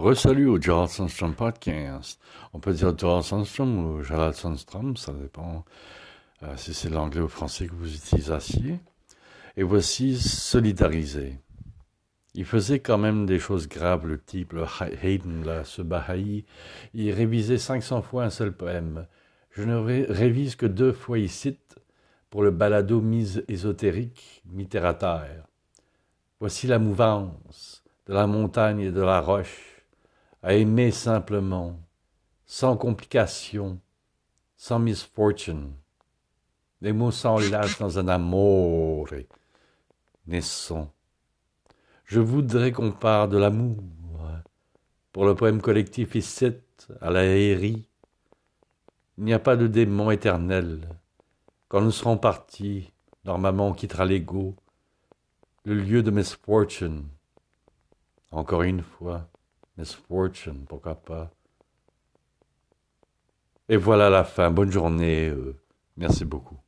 Resalut au Gerald Sandstrom Podcast. On peut dire Gerald Sandstrom ou Gerald Sandstrom, ça dépend euh, si c'est l'anglais ou le français que vous utilisez. Et voici Solidarisé. Il faisait quand même des choses graves, le type, le Hayden, ce Baha'i. Il révisait 500 fois un seul poème. Je ne révise que deux fois ici pour le balado mise ésotérique, mi terre terre. Voici la mouvance de la montagne et de la roche à aimer simplement, sans complication, sans misfortune. Les mots s'enlacent dans un amour naissant. Je voudrais qu'on parle de l'amour. Pour le poème collectif ici, à la hérie, il n'y a pas de démon éternel. Quand nous serons partis, normalement on quittera l'ego, le lieu de misfortune. Encore une fois, misfortune, pourquoi pas. Et voilà la fin. Bonne journée. Euh, merci beaucoup.